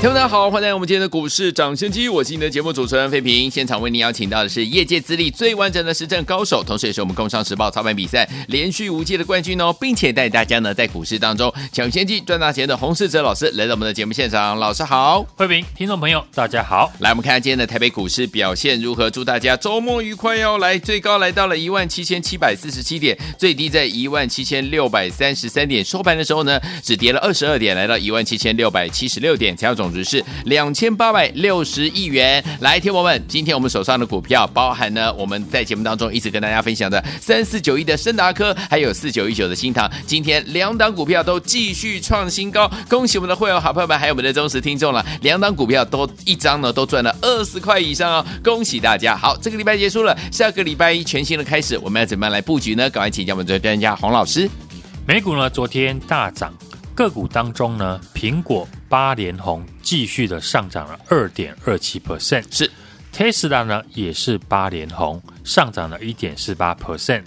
听众大家好，欢迎来到我们今天的股市涨先机，我是你的节目主持人费平。现场为您邀请到的是业界资历最完整的实战高手，同时也是我们工商时报操盘比赛连续五届的冠军哦，并且带大家呢在股市当中抢先机赚大钱的洪世哲老师来到我们的节目现场。老师好，费平，听众朋友大家好。来，我们看看今天的台北股市表现如何？祝大家周末愉快哟！来，最高来到了一万七千七百四十七点，最低在一万七千六百三十三点，收盘的时候呢只跌了二十二点，来到一万七千六百七十六点，成交总值是两。千八百六十亿元，来，听友们，今天我们手上的股票包含呢，我们在节目当中一直跟大家分享的三四九一的升达科，还有四九一九的新唐，今天两档股票都继续创新高，恭喜我们的会员好朋友们，还有我们的忠实听众了，两档股票都一张呢都赚了二十块以上哦，恭喜大家！好，这个礼拜结束了，下个礼拜一全新的开始，我们要怎么样来布局呢？赶快请教我们的专家洪老师。美股呢昨天大涨，个股当中呢，苹果。八连红继续的上涨了二点二七 percent，是。Tesla 呢也是八连红上涨了一点四八 percent。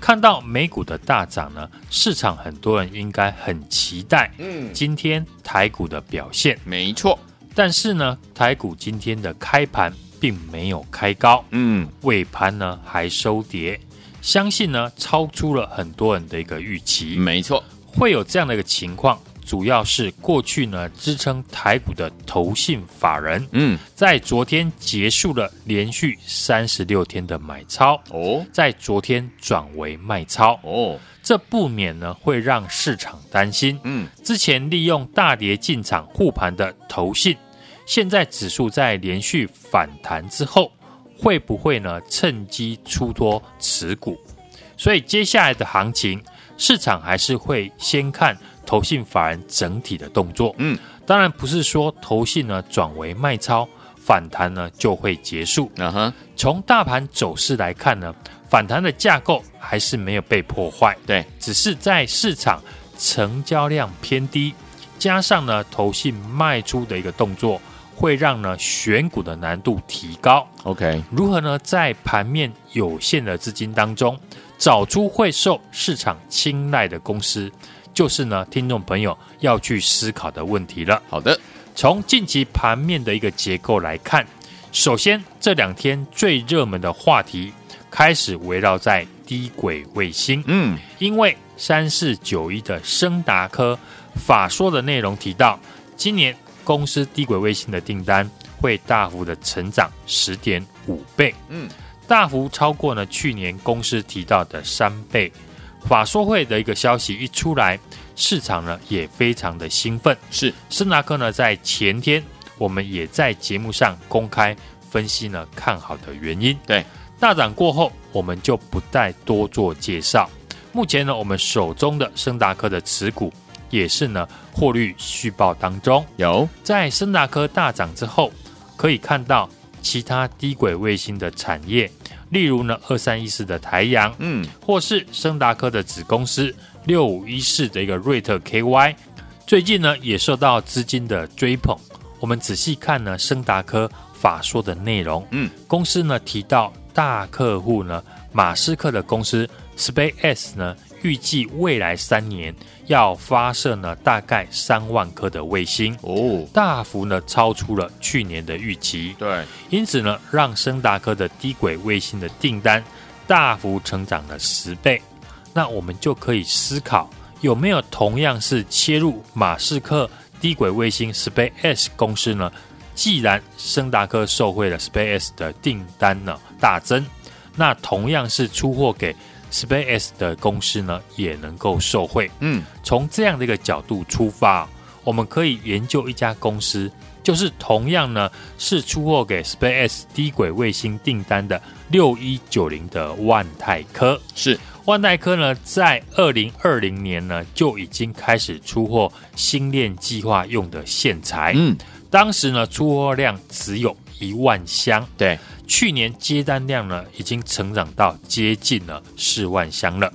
看到美股的大涨呢，市场很多人应该很期待，嗯，今天台股的表现，嗯、没错。但是呢，台股今天的开盘并没有开高，嗯，尾盘呢还收跌，相信呢超出了很多人的一个预期，没错，会有这样的一个情况。主要是过去呢支撑台股的投信法人，嗯，在昨天结束了连续三十六天的买超哦，在昨天转为卖超哦，这不免呢会让市场担心，嗯，之前利用大跌进场护盘的投信，现在指数在连续反弹之后，会不会呢趁机出脱持股？所以接下来的行情，市场还是会先看。投信法人整体的动作，嗯，当然不是说投信呢转为卖超，反弹呢就会结束。嗯哼，从大盘走势来看呢，反弹的架构还是没有被破坏，对，只是在市场成交量偏低，加上呢投信卖出的一个动作，会让呢选股的难度提高。OK，如何呢在盘面有限的资金当中，找出会受市场青睐的公司？就是呢，听众朋友要去思考的问题了。好的，从近期盘面的一个结构来看，首先这两天最热门的话题开始围绕在低轨卫星。嗯，因为三四九一的升达科法说的内容提到，今年公司低轨卫星的订单会大幅的成长十点五倍。嗯，大幅超过呢去年公司提到的三倍。法说会的一个消息一出来，市场呢也非常的兴奋。是，升达科呢在前天，我们也在节目上公开分析呢看好的原因。对，大涨过后，我们就不再多做介绍。目前呢，我们手中的升达科的持股也是呢获利续报当中。有在升达科大涨之后，可以看到其他低轨卫星的产业。例如呢，二三一四的台阳，嗯，或是升达科的子公司六五一四的一个瑞特 KY，最近呢也受到资金的追捧。我们仔细看呢，升达科法说的内容，嗯，公司呢提到大客户呢，马斯克的公司 SpaceX 呢。预计未来三年要发射呢，大概三万颗的卫星哦，大幅呢超出了去年的预期。对，因此呢，让升达科的低轨卫星的订单大幅成长了十倍。那我们就可以思考，有没有同样是切入马斯克低轨卫星 SpaceX 公司呢？既然升达科受惠了 SpaceX 的订单呢大增，那同样是出货给。SpaceX 的公司呢也能够受惠。嗯，从这样的一个角度出发，我们可以研究一家公司，就是同样呢是出货给 SpaceX 低轨卫星订单的六一九零的万泰科。是万泰科呢，在二零二零年呢就已经开始出货星链计划用的线材。嗯，当时呢出货量只有一万箱。对。去年接单量呢已经成长到接近了四万箱了。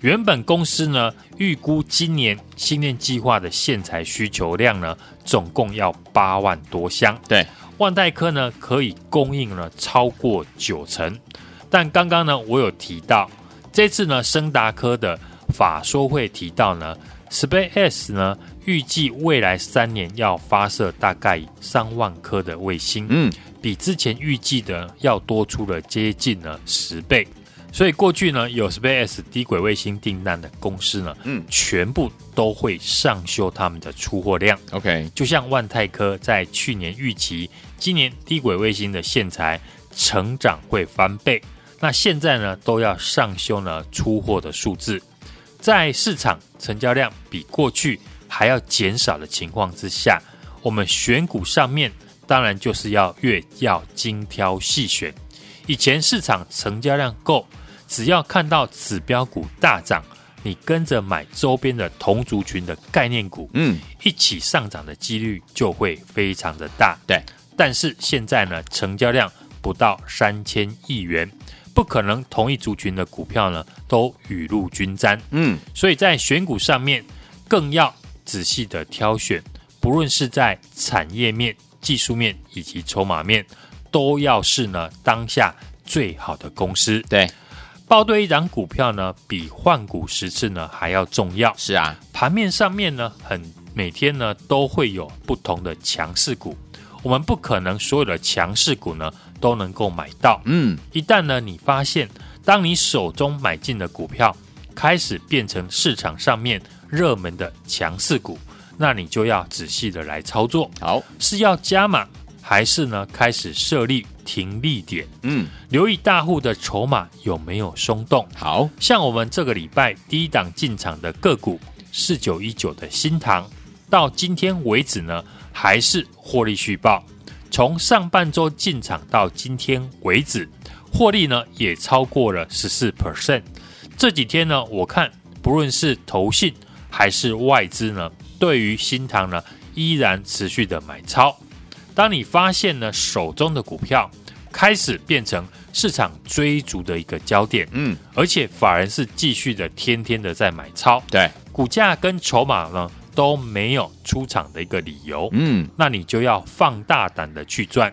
原本公司呢预估今年新链计划的线材需求量呢总共要八万多箱，对，万代科呢可以供应呢超过九成。但刚刚呢我有提到，这次呢升达科的法说会提到呢，SpaceX 呢预计未来三年要发射大概三万颗的卫星，嗯，比之前预计的要多出了接近了十倍。所以过去呢，有 SpaceX 低轨卫星订单的公司呢，嗯，全部都会上修他们的出货量。OK，就像万泰科在去年预期，今年低轨卫星的线材成长会翻倍，那现在呢都要上修呢出货的数字。在市场成交量比过去还要减少的情况之下，我们选股上面当然就是要越要精挑细选。以前市场成交量够。只要看到指标股大涨，你跟着买周边的同族群的概念股，嗯，一起上涨的几率就会非常的大。对，但是现在呢，成交量不到三千亿元，不可能同一族群的股票呢都雨露均沾。嗯，所以在选股上面更要仔细的挑选，不论是在产业面、技术面以及筹码面，都要是呢当下最好的公司。对。报对一档股票呢，比换股十次呢还要重要。是啊，盘面上面呢，很每天呢都会有不同的强势股，我们不可能所有的强势股呢都能够买到。嗯，一旦呢你发现，当你手中买进的股票开始变成市场上面热门的强势股，那你就要仔细的来操作。好，是要加码，还是呢开始设立停利点，嗯，留意大户的筹码有没有松动。好，像我们这个礼拜第一档进场的个股四九一九的新塘，到今天为止呢，还是获利续报。从上半周进场到今天为止，获利呢也超过了十四 percent。这几天呢，我看不论是投信还是外资呢，对于新塘呢依然持续的买超。当你发现呢，手中的股票开始变成市场追逐的一个焦点，嗯，而且法人是继续的天天的在买超，对，股价跟筹码呢都没有出场的一个理由，嗯，那你就要放大胆的去赚，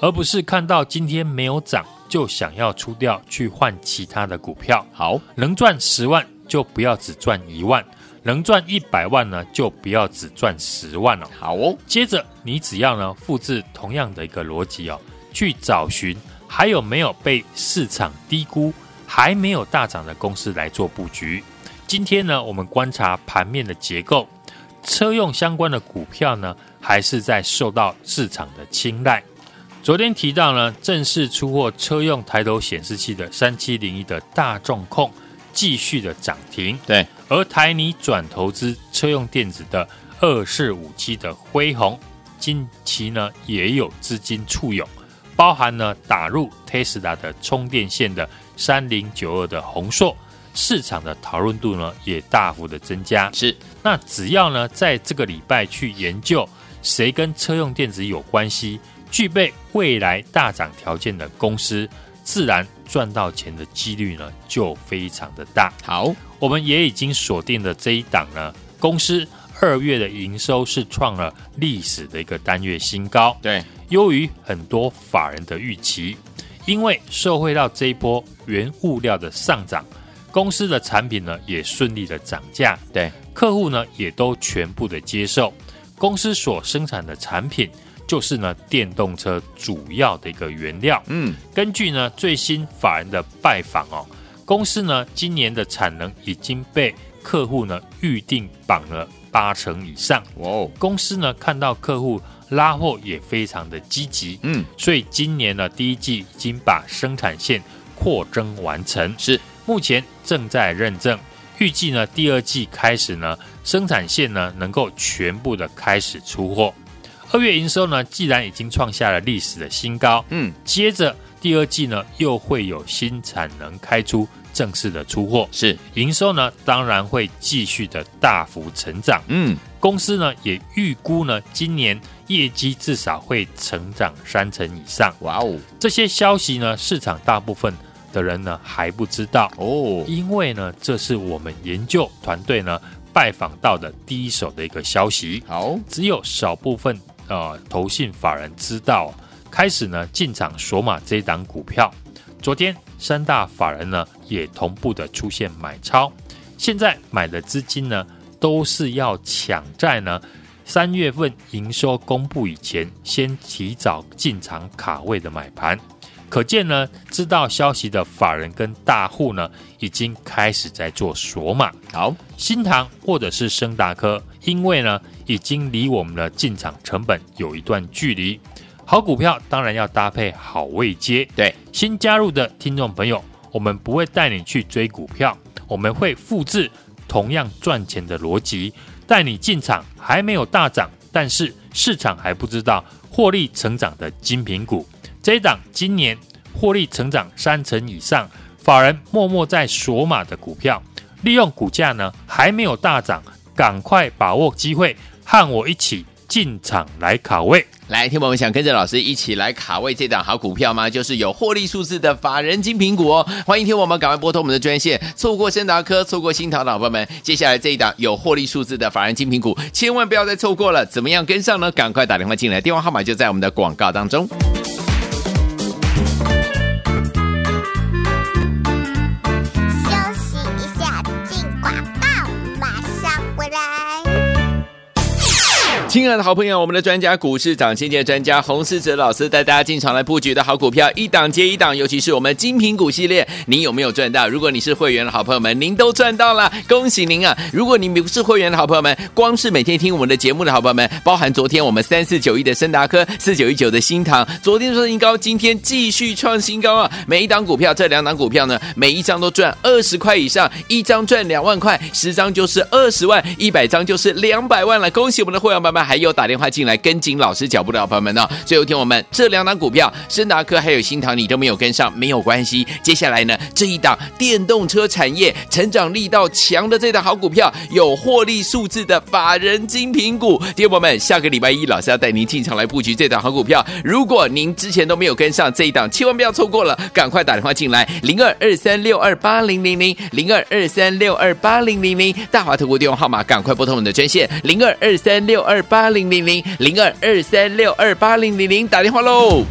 而不是看到今天没有涨就想要出掉去换其他的股票。好，能赚十万就不要只赚一万。能赚一百万呢，就不要只赚十万了。好哦，接着你只要呢复制同样的一个逻辑哦，去找寻还有没有被市场低估、还没有大涨的公司来做布局。今天呢，我们观察盘面的结构，车用相关的股票呢，还是在受到市场的青睐。昨天提到呢，正式出货车用抬头显示器的三七零一的大众控。继续的涨停，对，而台泥转投资车用电子的二四五七的辉宏，近期呢也有资金簇涌，包含呢打入 Tesla 的充电线的三零九二的宏硕，市场的讨论度呢也大幅的增加。是，那只要呢在这个礼拜去研究谁跟车用电子有关系，具备未来大涨条件的公司。自然赚到钱的几率呢，就非常的大。好，我们也已经锁定了这一档呢，公司二月的营收是创了历史的一个单月新高。对，优于很多法人的预期，因为受惠到这一波原物料的上涨，公司的产品呢也顺利的涨价。对，客户呢也都全部的接受，公司所生产的产品。就是呢，电动车主要的一个原料。嗯，根据呢最新法人的拜访哦，公司呢今年的产能已经被客户呢预定绑了八成以上。哦，公司呢看到客户拉货也非常的积极。嗯，所以今年呢第一季已经把生产线扩增完成，是目前正在认证，预计呢第二季开始呢生产线呢能够全部的开始出货。二月营收呢，既然已经创下了历史的新高，嗯，接着第二季呢，又会有新产能开出，正式的出货，是。营收呢，当然会继续的大幅成长，嗯，公司呢也预估呢，今年业绩至少会成长三成以上。哇哦，这些消息呢，市场大部分的人呢还不知道。哦，因为呢，这是我们研究团队呢拜访到的第一手的一个消息。好，只有少部分呃投信法人知道，开始呢进场索马这一档股票。昨天三大法人呢也同步的出现买超，现在买的资金呢都是要抢在呢三月份营收公布以前，先提早进场卡位的买盘。可见呢，知道消息的法人跟大户呢已经开始在做索码。好，新塘或者是升达科，因为呢已经离我们的进场成本有一段距离。好股票当然要搭配好位接。对，新加入的听众朋友，我们不会带你去追股票，我们会复制同样赚钱的逻辑，带你进场还没有大涨，但是市场还不知道获利成长的精品股。这一档今年获利成长三成以上，法人默默在锁码的股票，利用股价呢还没有大涨，赶快把握机会，和我一起进场来卡位。来，听我们想跟着老师一起来卡位这档好股票吗？就是有获利数字的法人金苹果哦。欢迎听我们赶快拨通我们的专线，错过深达科，错过新唐的伙伴们，接下来这一档有获利数字的法人金苹果，千万不要再错过了。怎么样跟上呢？赶快打电话进来，电话号码就在我们的广告当中。亲爱的好朋友，我们的专家股市涨先见专家洪世哲老师带大家进场来布局的好股票，一档接一档，尤其是我们精品股系列，您有没有赚到？如果你是会员的好朋友们，您都赚到了，恭喜您啊！如果你不是会员的好朋友们，光是每天听我们的节目的好朋友们，包含昨天我们三四九一的森达科，四九一九的新唐，昨天创新高，今天继续创新高啊！每一档股票，这两档股票呢，每一张都赚二十块以上，一张赚两万块，十张就是二十万，一百张就是两百万了，恭喜我们的会员朋友们！还有打电话进来跟紧老师脚步的朋友们呢，最后听我们这两档股票，深达科还有新唐，你都没有跟上，没有关系。接下来呢，这一档电动车产业成长力道强的这档好股票，有获利数字的法人精品股，听友们，下个礼拜一老师要带您进场来布局这档好股票。如果您之前都没有跟上这一档，千万不要错过了，赶快打电话进来，零二二三六二八零零零零二二三六二八零零零，大华投顾电话号码，赶快拨通我们的专线零二二三六二八八零零零零二二三六二八零零零，打电话喽。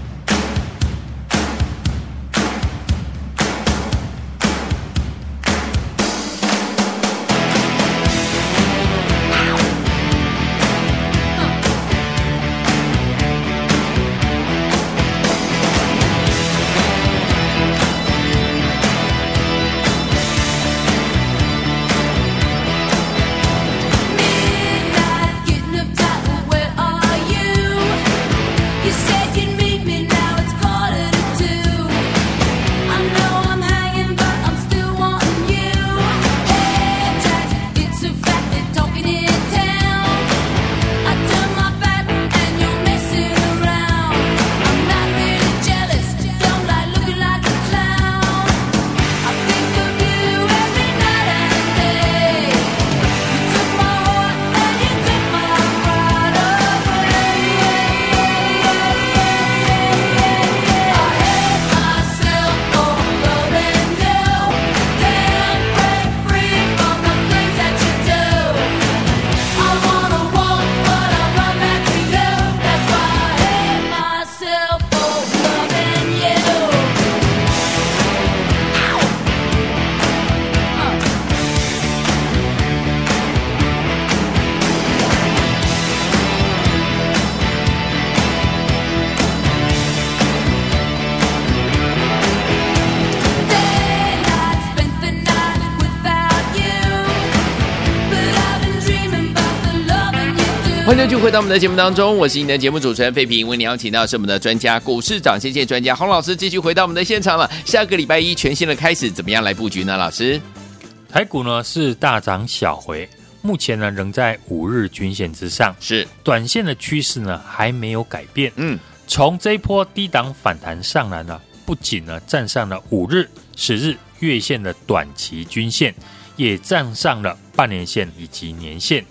欢迎继续回到我们的节目当中，我是你的节目主持人费平。为你邀请到是我们的专家，股市长先见专家洪老师，继续回到我们的现场了。下个礼拜一全新的开始，怎么样来布局呢？老师，台股呢是大涨小回，目前呢仍在五日均线之上，是短线的趋势呢还没有改变。嗯，从这一波低档反弹上来呢，不仅呢站上了五日、十日、月线的短期均线，也站上了半年线以及年线。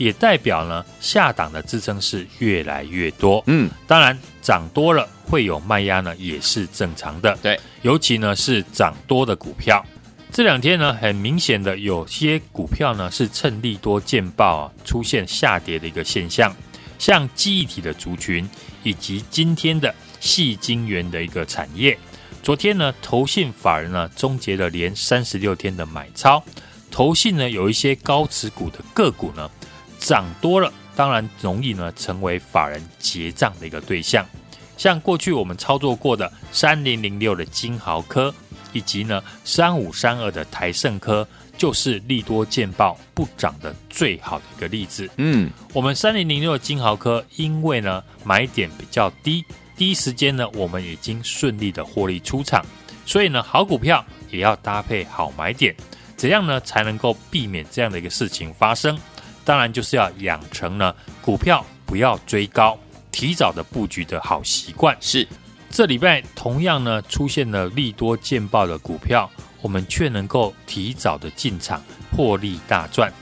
也代表呢下档的支撑是越来越多。嗯，当然涨多了会有卖压呢，也是正常的。对，尤其呢是涨多的股票，这两天呢很明显的有些股票呢是趁利多见报啊出现下跌的一个现象，像记忆体的族群以及今天的细晶圆的一个产业。昨天呢，投信法人呢终结了连三十六天的买超，投信呢有一些高持股的个股呢涨多了，当然容易呢成为法人结账的一个对象。像过去我们操作过的三零零六的金豪科，以及呢三五三二的台盛科，就是利多见报不涨的最好的一个例子。嗯，我们三零零六的晶豪科，因为呢买点比较低。第一时间呢，我们已经顺利的获利出场，所以呢，好股票也要搭配好买点，怎样呢才能够避免这样的一个事情发生？当然就是要养成呢股票不要追高，提早的布局的好习惯。是，这礼拜同样呢出现了利多见报的股票，我们却能够提早的进场获利大赚。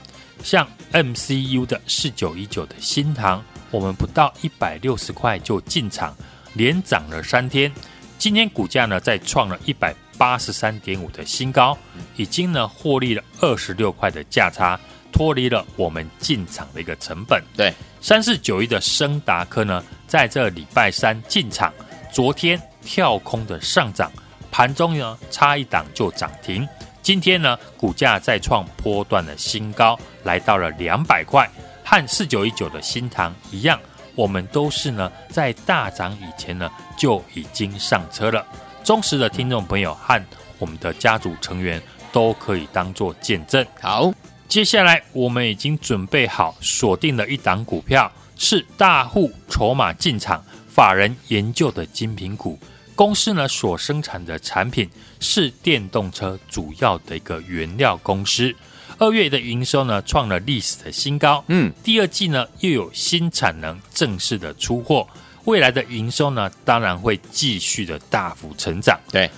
像 MCU 的四九一九的新塘，我们不到一百六十块就进场。连涨了三天，今天股价呢再创了一百八十三点五的新高，已经呢获利了二十六块的价差，脱离了我们进场的一个成本。对，三四九一的升达科呢，在这礼拜三进场，昨天跳空的上涨，盘中呢差一档就涨停，今天呢股价再创波段的新高，来到了两百块，和四九一九的新塘一样。我们都是呢，在大涨以前呢就已经上车了。忠实的听众朋友和我们的家族成员都可以当做见证。好，接下来我们已经准备好锁定了一档股票，是大户筹码进场、法人研究的精品股。公司呢所生产的产品是电动车主要的一个原料公司。二月的营收呢，创了历史的新高。嗯，第二季呢，又有新产能正式的出货，未来的营收呢，当然会继续的大幅成长。对，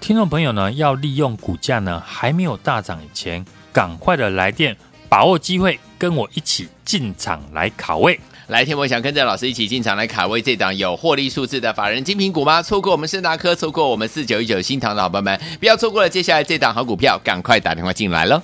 听众朋友呢，要利用股价呢还没有大涨以前，赶快的来电，把握机会，跟我一起进场来卡位。来天，我想跟着老师一起进场来卡位这档有获利数字的法人精品股吗？错过我们盛达科，错过我们四九一九新塘的好朋友们，不要错过了接下来这档好股票，赶快打电话进来喽。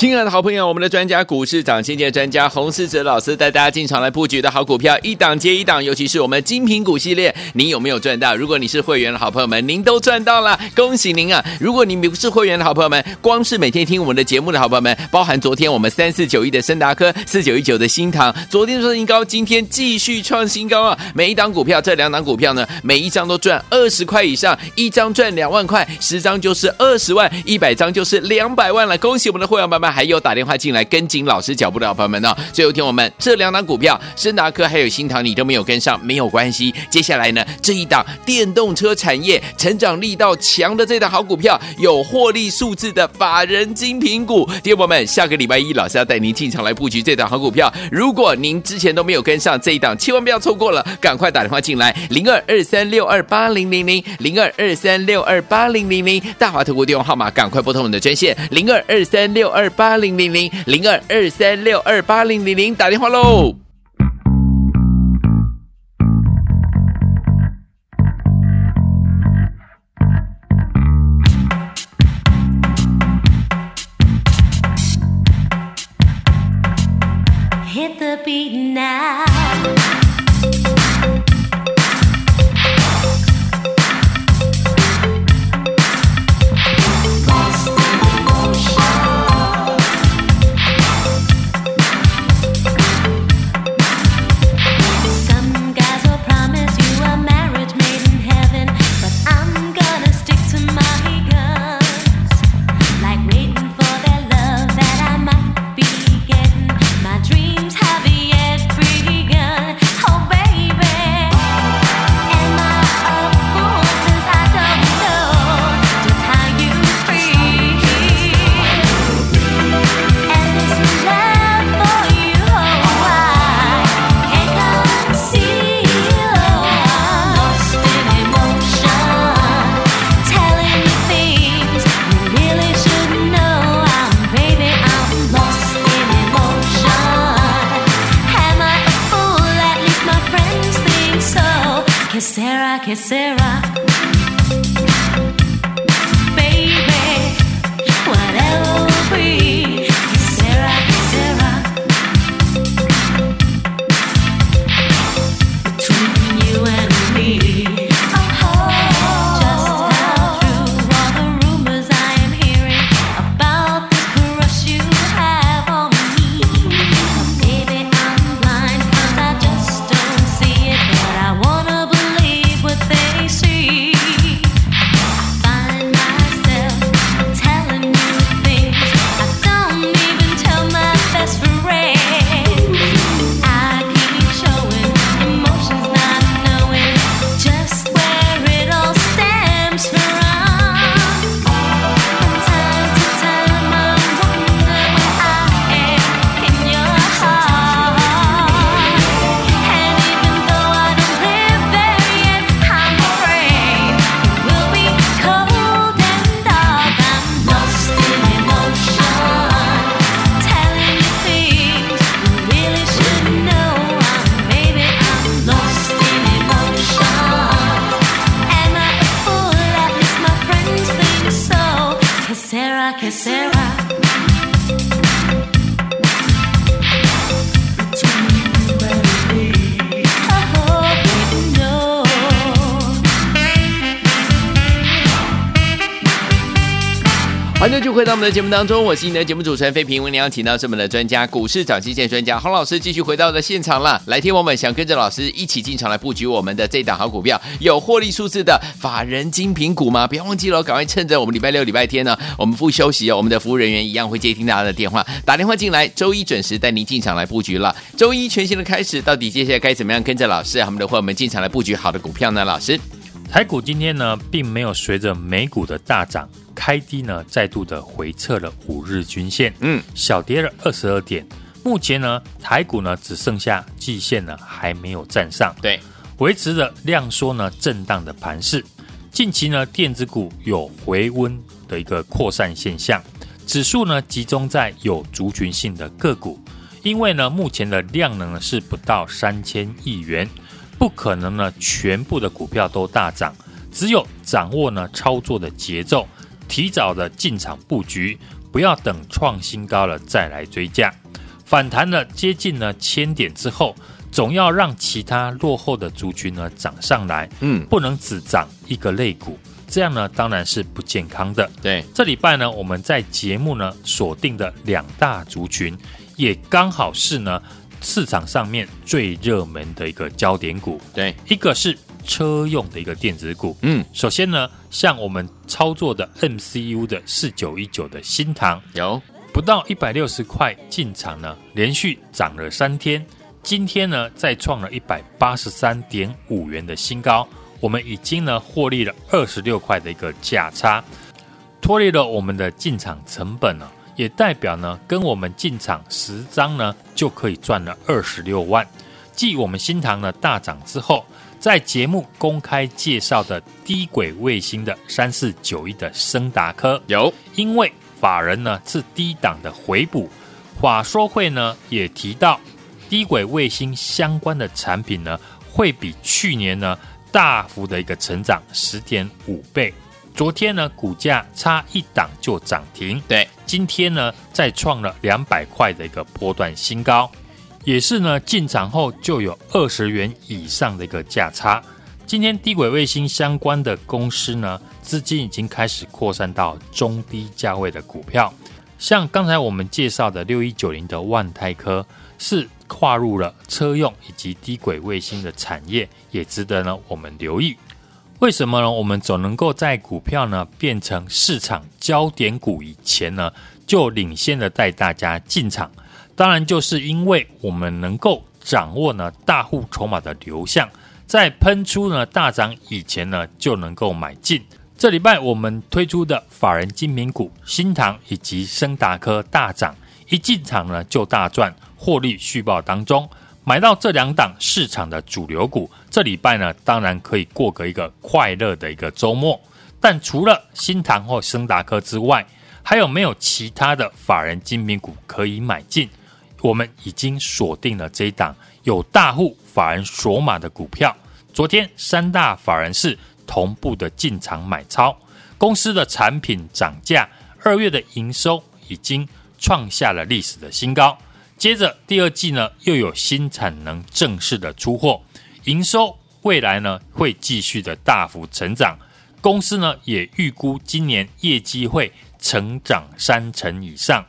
亲爱的好朋友，我们的专家股市涨先见专家洪世哲老师带大家进场来布局的好股票，一档接一档，尤其是我们精品股系列，您有没有赚到？如果你是会员的好朋友们，您都赚到了，恭喜您啊！如果你不是会员的好朋友们，光是每天听我们的节目的好朋友们，包含昨天我们三四九一的森达科，四九一九的新唐，昨天创新高，今天继续创新高啊！每一档股票，这两档股票呢，每一张都赚二十块以上，一张赚两万块，十张就是二十万，一百张就是两百万了，恭喜我们的会员朋友们！还有打电话进来跟紧老师脚步的朋友们呢、最后听我们这两档股票，升达科还有新唐，你都没有跟上，没有关系。接下来呢，这一档电动车产业成长力道强的这档好股票，有获利数字的法人精品股，听我们下个礼拜一老师要带您进场来布局这档好股票。如果您之前都没有跟上这一档，千万不要错过了，赶快打电话进来，零二二三六二八零零零零二二三六二八零零零，大华投顾电话号码，赶快拨通我们的专线零二二三六二八零零零零二二三六二八零零零，打电话喽。欢迎就回到我们的节目当中，我是你的节目主持人费平。为您邀请到是我们的专家，股市涨期线专家洪老师，继续回到我的现场了。来听我们想跟着老师一起进场来布局我们的这档好股票，有获利数字的法人精品股吗？不要忘记了，赶快趁着我们礼拜六、礼拜天呢，我们不休息哦。我们的服务人员一样会接听大家的电话，打电话进来，周一准时带您进场来布局了。周一全新的开始，到底接下来该怎么样跟着老师，我们的伙伴们进场来布局好的股票呢？老师，台股今天呢，并没有随着美股的大涨。开低呢，再度的回撤了五日均线，嗯，小跌了二十二点。目前呢，台股呢只剩下季线呢还没有站上，对，维持着量缩呢震荡的盘势。近期呢，电子股有回温的一个扩散现象，指数呢集中在有族群性的个股，因为呢目前的量能呢是不到三千亿元，不可能呢全部的股票都大涨，只有掌握呢操作的节奏。提早的进场布局，不要等创新高了再来追价。反弹了接近了千点之后，总要让其他落后的族群呢涨上来。嗯，不能只涨一个类股，这样呢当然是不健康的。对，这礼拜呢我们在节目呢锁定的两大族群，也刚好是呢市场上面最热门的一个焦点股。对，一个是。车用的一个电子股，嗯，首先呢，像我们操作的 MCU 的四九一九的新塘，有。不到一百六十块进场呢，连续涨了三天，今天呢再创了一百八十三点五元的新高，我们已经呢获利了二十六块的一个价差，脱离了我们的进场成本呢，也代表呢跟我们进场十张呢就可以赚了二十六万，继我们新塘呢大涨之后。在节目公开介绍的低轨卫星的三四九一的升达科有，因为法人呢是低档的回补，法说会呢也提到低轨卫星相关的产品呢会比去年呢大幅的一个成长十点五倍。昨天呢股价差一档就涨停，对，今天呢再创了两百块的一个波段新高。也是呢，进场后就有二十元以上的一个价差。今天低轨卫星相关的公司呢，资金已经开始扩散到中低价位的股票，像刚才我们介绍的六一九零的万泰科，是跨入了车用以及低轨卫星的产业，也值得呢我们留意。为什么呢？我们总能够在股票呢变成市场焦点股以前呢，就领先的带大家进场。当然，就是因为我们能够掌握呢大户筹码的流向，在喷出呢大涨以前呢就能够买进。这礼拜我们推出的法人精品股新唐以及升达科大涨，一进场呢就大赚，获利续报当中买到这两档市场的主流股，这礼拜呢当然可以过个一个快乐的一个周末。但除了新唐或升达科之外，还有没有其他的法人精品股可以买进？我们已经锁定了这一档有大户法人锁码的股票，昨天三大法人是同步的进场买超，公司的产品涨价，二月的营收已经创下了历史的新高。接着第二季呢，又有新产能正式的出货，营收未来呢会继续的大幅成长。公司呢也预估今年业绩会成长三成以上。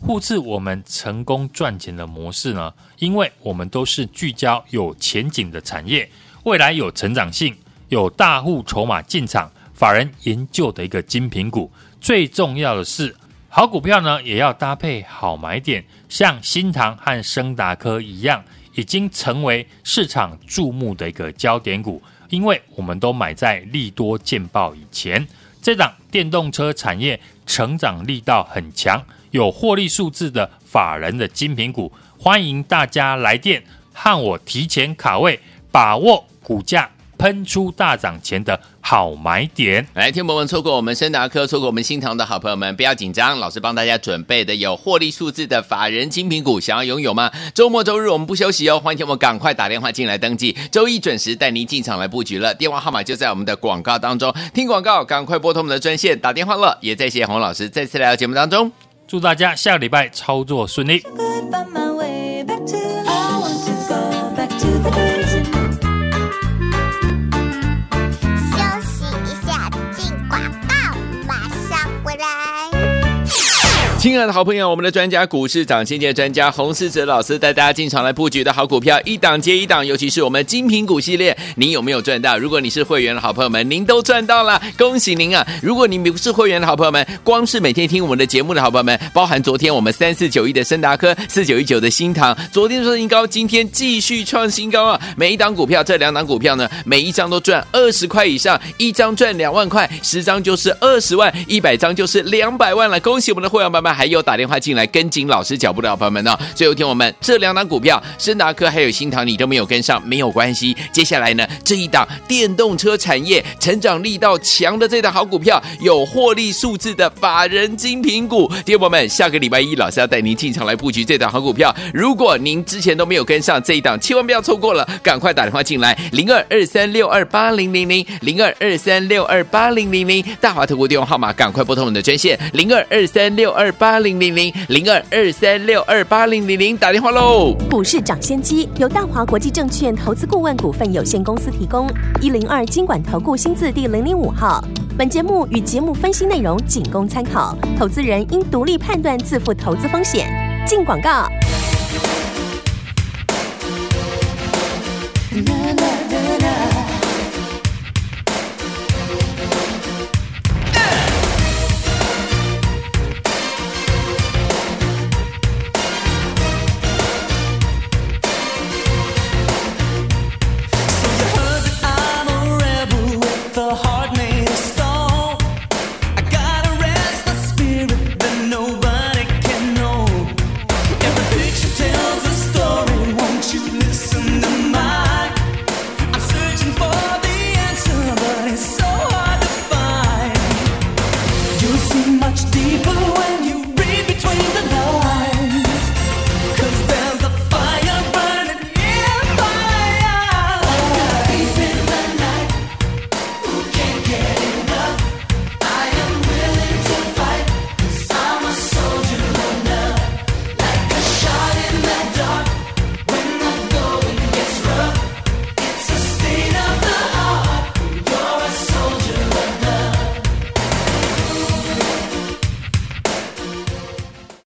互斥我们成功赚钱的模式呢，因为我们都是聚焦有前景的产业，未来有成长性，有大户筹码进场，法人研究的一个精品股。最重要的是。好股票呢，也要搭配好买点，像新唐和升达科一样，已经成为市场注目的一个焦点股。因为我们都买在利多见报以前，这档电动车产业成长力道很强，有获利数字的法人的精品股，欢迎大家来电和我提前卡位，把握股价。喷出大涨前的好买点，来，听友们错过我们升达科，错过我们新唐的好朋友们，不要紧张，老师帮大家准备的有获利数字的法人精品股，想要拥有吗？周末周日我们不休息哦，欢迎听友们赶快打电话进来登记，周一准时带您进场来布局了，电话号码就在我们的广告当中，听广告赶快拨通我们的专线打电话了，也再谢谢洪老师再次来到节目当中，祝大家下个礼拜操作顺利。亲爱的好朋友，我们的专家股市涨先机专家洪世哲老师带大家进场来布局的好股票，一档接一档，尤其是我们精品股系列，您有没有赚到？如果你是会员的好朋友们，您都赚到了，恭喜您啊！如果你不是会员的好朋友们，光是每天听我们的节目的好朋友们，包含昨天我们三四九一的升达科，四九一九的新唐，昨天创新高，今天继续创新高啊！每一档股票，这两档股票呢，每一张都赚二十块以上，一张赚两万块，十张就是二十万，一百张就是两百万了，恭喜我们的会员朋友们。还有打电话进来跟紧老师脚步的朋友们呢，最后听我们这两档股票，升达科还有新唐，你都没有跟上，没有关系。接下来呢，这一档电动车产业成长力道强的这档好股票，有获利数字的法人精品股，听友们，下个礼拜一老师要带您进场来布局这档好股票。如果您之前都没有跟上这一档，千万不要错过了，赶快打电话进来，零二二三六二八零零零零二二三六二八零零零，大华投顾电话号码，赶快拨通我们的专线零二二三六二八。零零零零二二三六二八零零零打电话喽！股市涨先机由大华国际证券投资顾问股份有限公司提供，一零二经管投顾新字第零零五号。本节目与节目分析内容仅供参考，投资人应独立判断，自负投资风险。进广告。